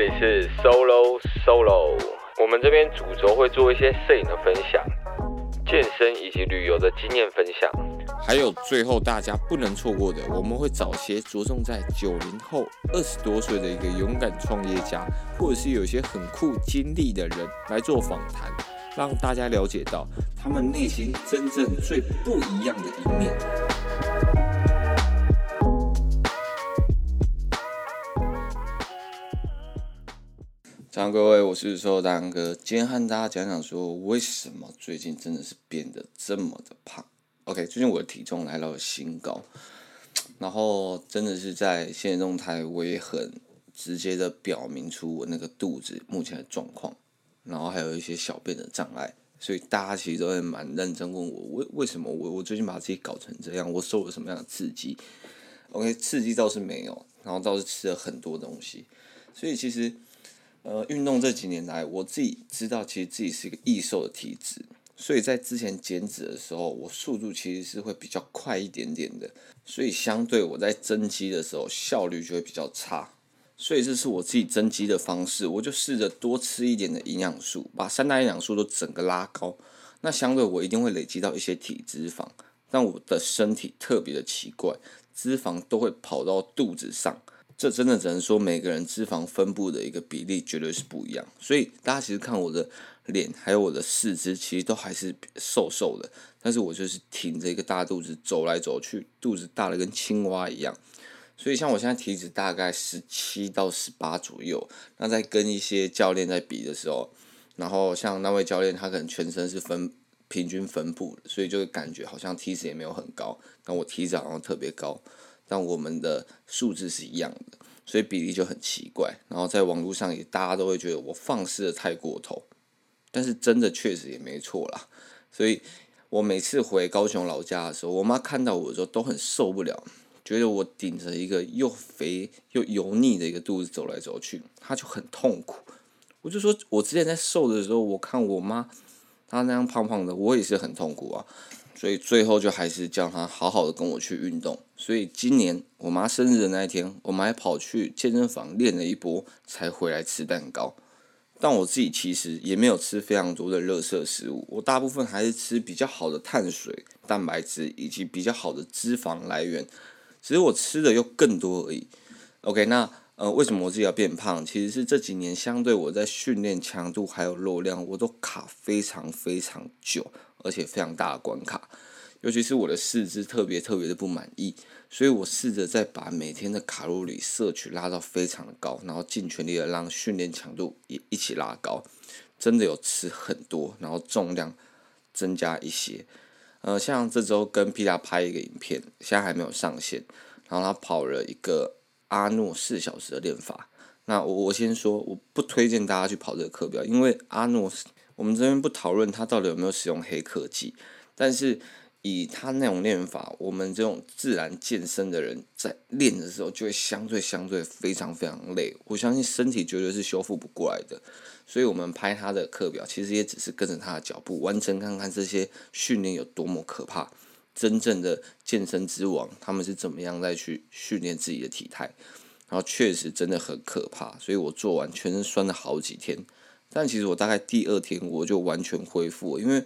这里是 Solo Solo，我们这边主轴会做一些摄影的分享、健身以及旅游的经验分享，还有最后大家不能错过的，我们会找些着重在九零后、二十多岁的一个勇敢创业家，或者是有些很酷经历的人来做访谈，让大家了解到他们内心真正最不一样的一面。上各位，我是瘦大哥，今天和大家讲讲说，为什么最近真的是变得这么的胖。OK，最近我的体重来到了新高，然后真的是在现实动态，我也很直接的表明出我那个肚子目前的状况，然后还有一些小便的障碍，所以大家其实都会蛮认真问我，为为什么我我最近把自己搞成这样，我受了什么样的刺激？OK，刺激倒是没有，然后倒是吃了很多东西，所以其实。呃，运动这几年来，我自己知道，其实自己是一个易瘦的体质，所以在之前减脂的时候，我速度其实是会比较快一点点的，所以相对我在增肌的时候效率就会比较差，所以这是我自己增肌的方式，我就试着多吃一点的营养素，把三大营养素都整个拉高，那相对我一定会累积到一些体脂肪，但我的身体特别的奇怪，脂肪都会跑到肚子上。这真的只能说每个人脂肪分布的一个比例绝对是不一样，所以大家其实看我的脸还有我的四肢，其实都还是瘦瘦的，但是我就是挺着一个大肚子走来走去，肚子大的跟青蛙一样。所以像我现在体脂大概十七到十八左右，那在跟一些教练在比的时候，然后像那位教练他可能全身是分平均分布，所以就会感觉好像体脂也没有很高，但我体脂好像特别高。但我们的数字是一样的，所以比例就很奇怪。然后在网络上也大家都会觉得我放肆的太过头，但是真的确实也没错啦。所以我每次回高雄老家的时候，我妈看到我的时候都很受不了，觉得我顶着一个又肥又油腻的一个肚子走来走去，她就很痛苦。我就说我之前在瘦的时候，我看我妈他那样胖胖的，我也是很痛苦啊。所以最后就还是叫他好好的跟我去运动。所以今年我妈生日的那一天，我们还跑去健身房练了一波，才回来吃蛋糕。但我自己其实也没有吃非常多的垃圾食物，我大部分还是吃比较好的碳水、蛋白质以及比较好的脂肪来源，只是我吃的又更多而已。OK，那。呃，为什么我自己要变胖？其实是这几年相对我在训练强度还有肉量，我都卡非常非常久，而且非常大的关卡。尤其是我的四肢特别特别的不满意，所以我试着再把每天的卡路里摄取拉到非常的高，然后尽全力的让训练强度也一起拉高。真的有吃很多，然后重量增加一些。呃，像这周跟皮达拍一个影片，现在还没有上线，然后他跑了一个。阿诺四小时的练法，那我我先说，我不推荐大家去跑这个课表，因为阿诺，我们这边不讨论他到底有没有使用黑科技，但是以他那种练法，我们这种自然健身的人在练的时候，就会相对相对非常非常累，我相信身体绝对是修复不过来的，所以我们拍他的课表，其实也只是跟着他的脚步完成，看看这些训练有多么可怕。真正的健身之王，他们是怎么样再去训练自己的体态？然后确实真的很可怕，所以我做完全身酸了好几天。但其实我大概第二天我就完全恢复，因为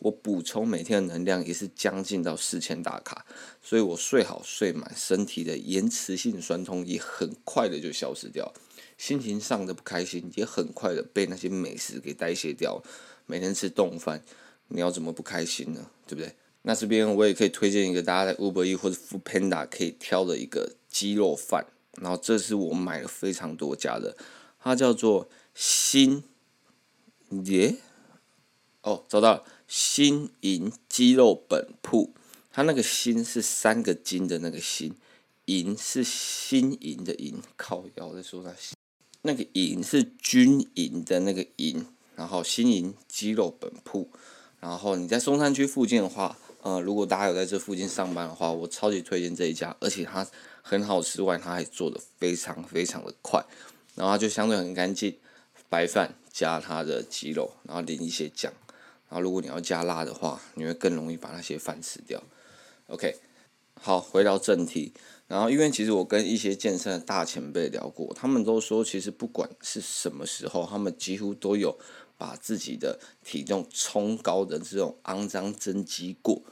我补充每天的能量也是将近到四千大卡，所以我睡好睡满，身体的延迟性酸痛也很快的就消失掉，心情上的不开心也很快的被那些美食给代谢掉。每天吃冻饭，你要怎么不开心呢？对不对？那这边我也可以推荐一个大家在 Uber E 或者 Foodpanda 可以挑的一个鸡肉饭，然后这是我买了非常多家的，它叫做新耶哦，找到了新营鸡肉本铺，它那个新是三个金的那个新，营是新营的营，靠腰在说它？那个营是军营的那个营，然后新营鸡肉本铺，然后你在松山区附近的话。呃，如果大家有在这附近上班的话，我超级推荐这一家，而且它很好吃外，它还做的非常非常的快，然后它就相对很干净，白饭加它的鸡肉，然后淋一些酱，然后如果你要加辣的话，你会更容易把那些饭吃掉。OK，好，回到正题。然后，因为其实我跟一些健身的大前辈聊过，他们都说，其实不管是什么时候，他们几乎都有把自己的体重冲高的这种肮脏增肌过。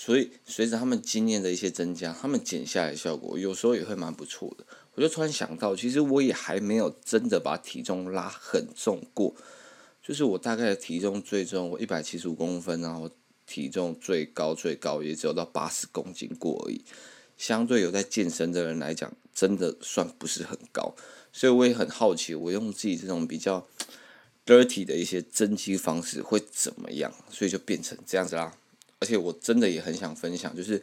所以，随着他们经验的一些增加，他们减下来的效果有时候也会蛮不错的。我就突然想到，其实我也还没有真的把体重拉很重过，就是我大概的体重最重，我一百七十五公分，然后体重最高最高也只有到八十公斤过而已。相对有在健身的人来讲，真的算不是很高，所以我也很好奇，我用自己这种比较 dirty 的一些增肌方式会怎么样，所以就变成这样子啦。而且我真的也很想分享，就是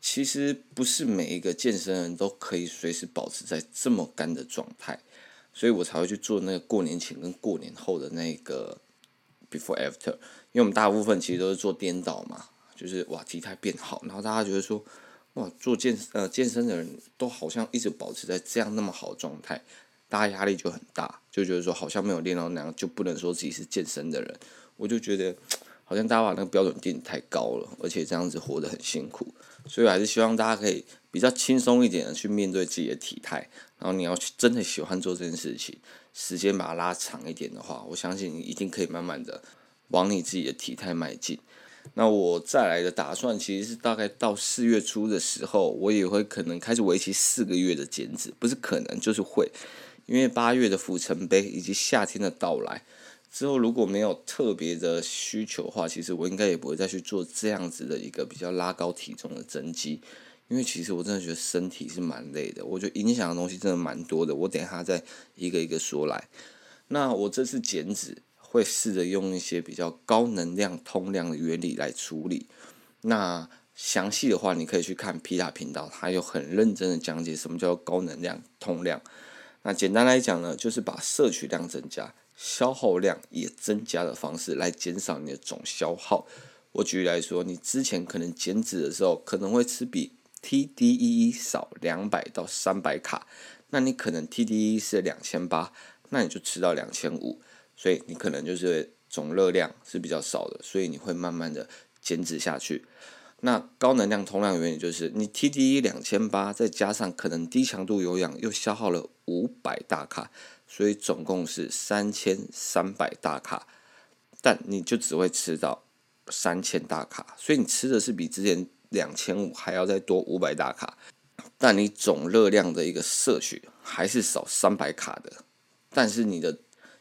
其实不是每一个健身人都可以随时保持在这么干的状态，所以我才会去做那个过年前跟过年后的那个 before after，因为我们大部分其实都是做颠倒嘛，就是哇体态变好，然后大家觉得说。哇，做健呃健身的人都好像一直保持在这样那么好的状态，大家压力就很大，就觉得说好像没有练到那样就不能说自己是健身的人。我就觉得好像大家把那个标准定得太高了，而且这样子活得很辛苦，所以我还是希望大家可以比较轻松一点的去面对自己的体态。然后你要去真的喜欢做这件事情，时间把它拉长一点的话，我相信你一定可以慢慢的往你自己的体态迈进。那我再来的打算，其实是大概到四月初的时候，我也会可能开始为期四个月的减脂，不是可能就是会，因为八月的府城杯以及夏天的到来之后，如果没有特别的需求的话，其实我应该也不会再去做这样子的一个比较拉高体重的增肌，因为其实我真的觉得身体是蛮累的，我觉得影响的东西真的蛮多的，我等一下再一个一个说来。那我这次减脂。会试着用一些比较高能量通量的原理来处理。那详细的话，你可以去看皮塔频道，他有很认真的讲解什么叫高能量通量。那简单来讲呢，就是把摄取量增加，消耗量也增加的方式来减少你的总消耗。我举例来说，你之前可能减脂的时候可能会吃比 TDEE 少两百到三百卡，那你可能 TDEE 是两千八，那你就吃到两千五。所以你可能就是总热量是比较少的，所以你会慢慢的减脂下去。那高能量通量原理就是你 TDE 两千八，再加上可能低强度有氧又消耗了五百大卡，所以总共是三千三百大卡，但你就只会吃到三千大卡，所以你吃的是比之前两千五还要再多五百大卡，但你总热量的一个摄取还是少三百卡的，但是你的。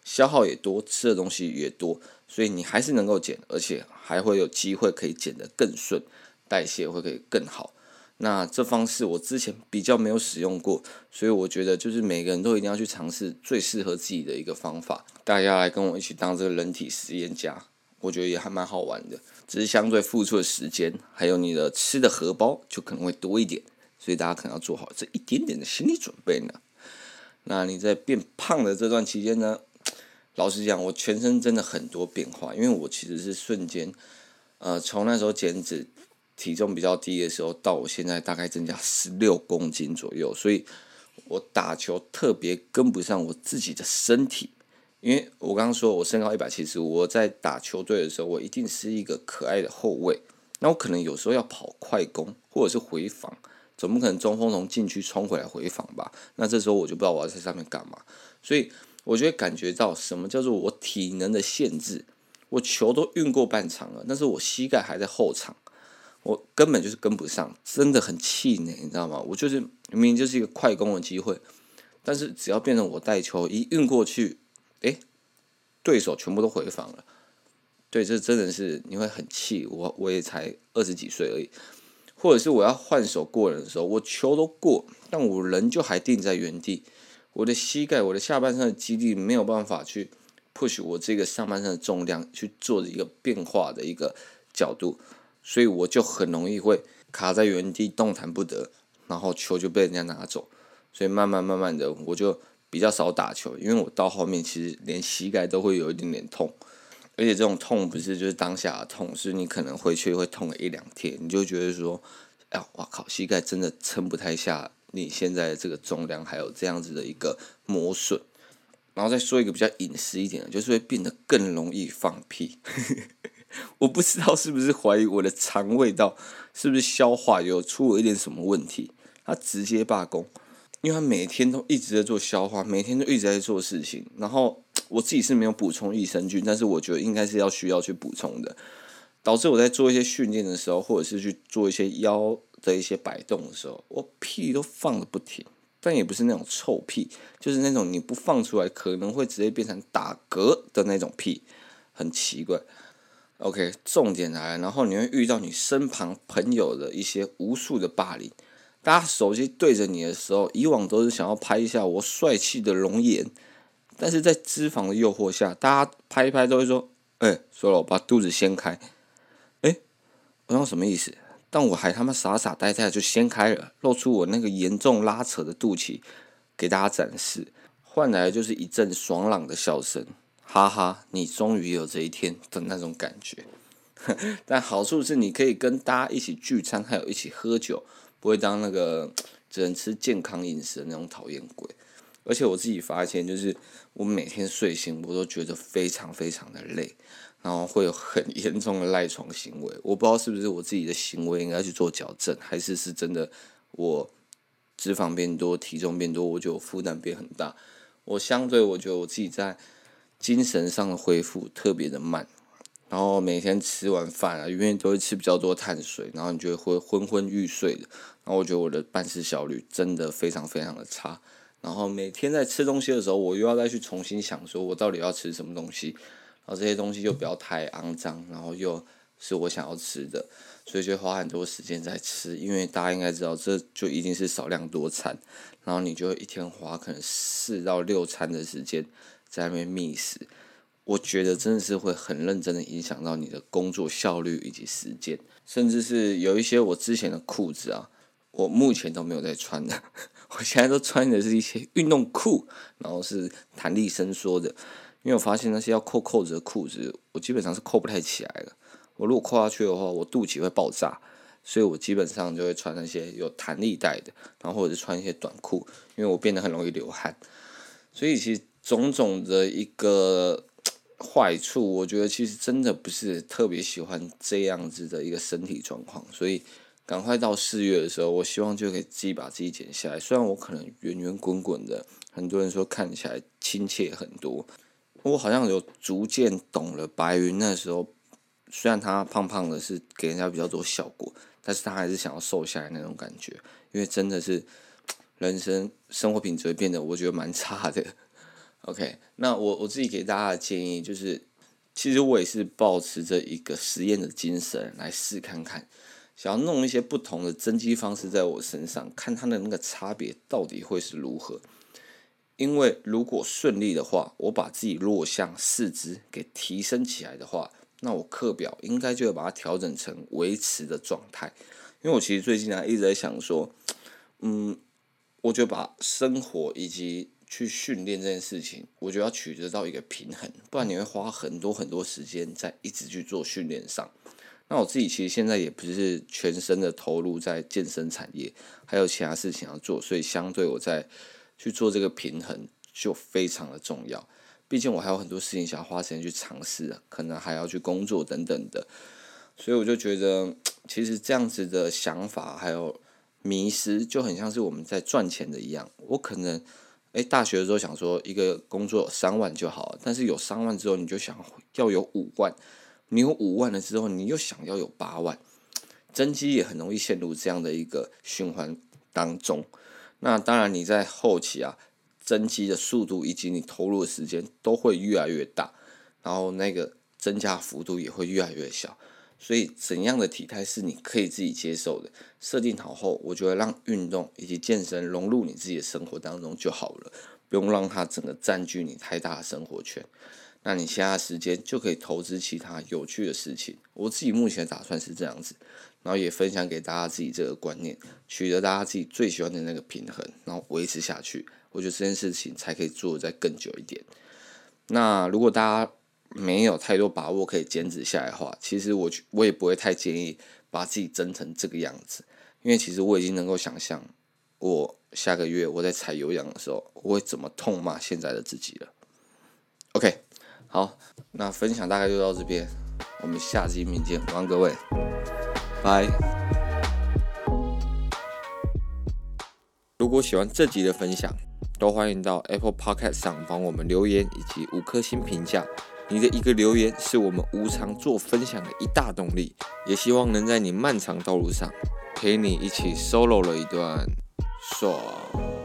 消耗也多，吃的东西也多，所以你还是能够减，而且还会有机会可以减得更顺，代谢会可以更好。那这方式我之前比较没有使用过，所以我觉得就是每个人都一定要去尝试最适合自己的一个方法。大家来跟我一起当这个人体实验家，我觉得也还蛮好玩的。只是相对付出的时间，还有你的吃的荷包就可能会多一点，所以大家可能要做好这一点点的心理准备呢。那你在变胖的这段期间呢？老实讲，我全身真的很多变化，因为我其实是瞬间，呃，从那时候减脂，体重比较低的时候，到我现在大概增加十六公斤左右，所以我打球特别跟不上我自己的身体，因为我刚刚说我身高一百七十五，我在打球队的时候，我一定是一个可爱的后卫，那我可能有时候要跑快攻或者是回防，总不可能中锋从禁区冲回来回防吧？那这时候我就不知道我要在上面干嘛，所以。我就会感觉到什么叫做我体能的限制，我球都运过半场了，但是我膝盖还在后场，我根本就是跟不上，真的很气馁，你知道吗？我就是明明就是一个快攻的机会，但是只要变成我带球一运过去，诶，对手全部都回防了，对，这真的是你会很气，我我也才二十几岁而已，或者是我要换手过人的时候，我球都过，但我人就还定在原地。我的膝盖，我的下半身的肌力没有办法去 push 我这个上半身的重量去做一个变化的一个角度，所以我就很容易会卡在原地动弹不得，然后球就被人家拿走，所以慢慢慢慢的我就比较少打球，因为我到后面其实连膝盖都会有一点点痛，而且这种痛不是就是当下的痛，是你可能回去会痛个一两天，你就觉得说，哎我，靠，膝盖真的撑不太下。你现在这个重量还有这样子的一个磨损，然后再说一个比较隐私一点的，就是会变得更容易放屁。我不知道是不是怀疑我的肠胃道是不是消化有出了一点什么问题，他直接罢工，因为他每天都一直在做消化，每天都一直在做事情。然后我自己是没有补充益生菌，但是我觉得应该是要需要去补充的，导致我在做一些训练的时候，或者是去做一些腰的一些摆动的时候，我屁都放的不停，但也不是那种臭屁，就是那种你不放出来可能会直接变成打嗝的那种屁，很奇怪。OK，重点来了，然后你会遇到你身旁朋友的一些无数的霸凌。大家手机对着你的时候，以往都是想要拍一下我帅气的容颜，但是在脂肪的诱惑下，大家拍一拍都会说：“哎、欸，说了，我把肚子掀开。”哎，我说什么意思？但我还他妈傻傻呆呆就掀开了，露出我那个严重拉扯的肚脐给大家展示，换来就是一阵爽朗的笑声。哈哈，你终于有这一天的那种感觉，但好处是你可以跟大家一起聚餐，还有一起喝酒，不会当那个 只能吃健康饮食的那种讨厌鬼。而且我自己发现，就是我每天睡醒，我都觉得非常非常的累，然后会有很严重的赖床行为。我不知道是不是我自己的行为应该去做矫正，还是是真的我脂肪变多、体重变多，我觉得我负担变很大。我相对我觉得我自己在。精神上的恢复特别的慢，然后每天吃完饭啊，因为都会吃比较多碳水，然后你就会昏昏欲睡的。然后我觉得我的办事效率真的非常非常的差。然后每天在吃东西的时候，我又要再去重新想说，我到底要吃什么东西，然后这些东西又不要太肮脏，然后又是我想要吃的，所以就花很多时间在吃。因为大家应该知道，这就一定是少量多餐，然后你就一天花可能四到六餐的时间。在那边觅食，我觉得真的是会很认真的影响到你的工作效率以及时间，甚至是有一些我之前的裤子啊，我目前都没有在穿的，我现在都穿的是一些运动裤，然后是弹力伸缩的，因为我发现那些要扣扣子的裤子，我基本上是扣不太起来了，我如果扣下去的话，我肚脐会爆炸，所以我基本上就会穿那些有弹力带的，然后或者是穿一些短裤，因为我变得很容易流汗，所以其实。种种的一个坏处，我觉得其实真的不是特别喜欢这样子的一个身体状况，所以赶快到四月的时候，我希望就可以自己把自己减下来。虽然我可能圆圆滚滚的，很多人说看起来亲切很多，我好像有逐渐懂了白云那时候，虽然他胖胖的，是给人家比较多效果，但是他还是想要瘦下来那种感觉，因为真的是 人生生活品质会变得我觉得蛮差的。OK，那我我自己给大家的建议就是，其实我也是抱持着一个实验的精神来试看看，想要弄一些不同的增肌方式在我身上，看它的那个差别到底会是如何。因为如果顺利的话，我把自己弱项四肢给提升起来的话，那我课表应该就会把它调整成维持的状态。因为我其实最近啊一直在想说，嗯，我就把生活以及去训练这件事情，我觉得要取得到一个平衡，不然你会花很多很多时间在一直去做训练上。那我自己其实现在也不是全身的投入在健身产业，还有其他事情要做，所以相对我在去做这个平衡就非常的重要。毕竟我还有很多事情想要花时间去尝试，可能还要去工作等等的，所以我就觉得其实这样子的想法还有迷失，就很像是我们在赚钱的一样，我可能。诶，大学的时候想说一个工作三万就好了，但是有三万之后，你就想要有五万，你有五万了之后，你又想要有八万，增肌也很容易陷入这样的一个循环当中。那当然，你在后期啊，增肌的速度以及你投入的时间都会越来越大，然后那个增加幅度也会越来越小。所以，怎样的体态是你可以自己接受的？设定好后，我觉得让运动以及健身融入你自己的生活当中就好了，不用让它整个占据你太大的生活圈。那你其他时间就可以投资其他有趣的事情。我自己目前打算是这样子，然后也分享给大家自己这个观念，取得大家自己最喜欢的那个平衡，然后维持下去。我觉得这件事情才可以做得再更久一点。那如果大家，没有太多把握可以减脂下来的话，其实我我也不会太建议把自己增成这个样子，因为其实我已经能够想象，我下个月我在踩有氧的时候，我会怎么痛骂现在的自己了。OK，好，那分享大概就到这边，我们下期影见，晚安各位，拜。如果喜欢这集的分享，都欢迎到 Apple Podcast 上帮我们留言以及五颗星评价。你的一个留言是我们无偿做分享的一大动力，也希望能在你漫长道路上陪你一起 solo 了一段爽。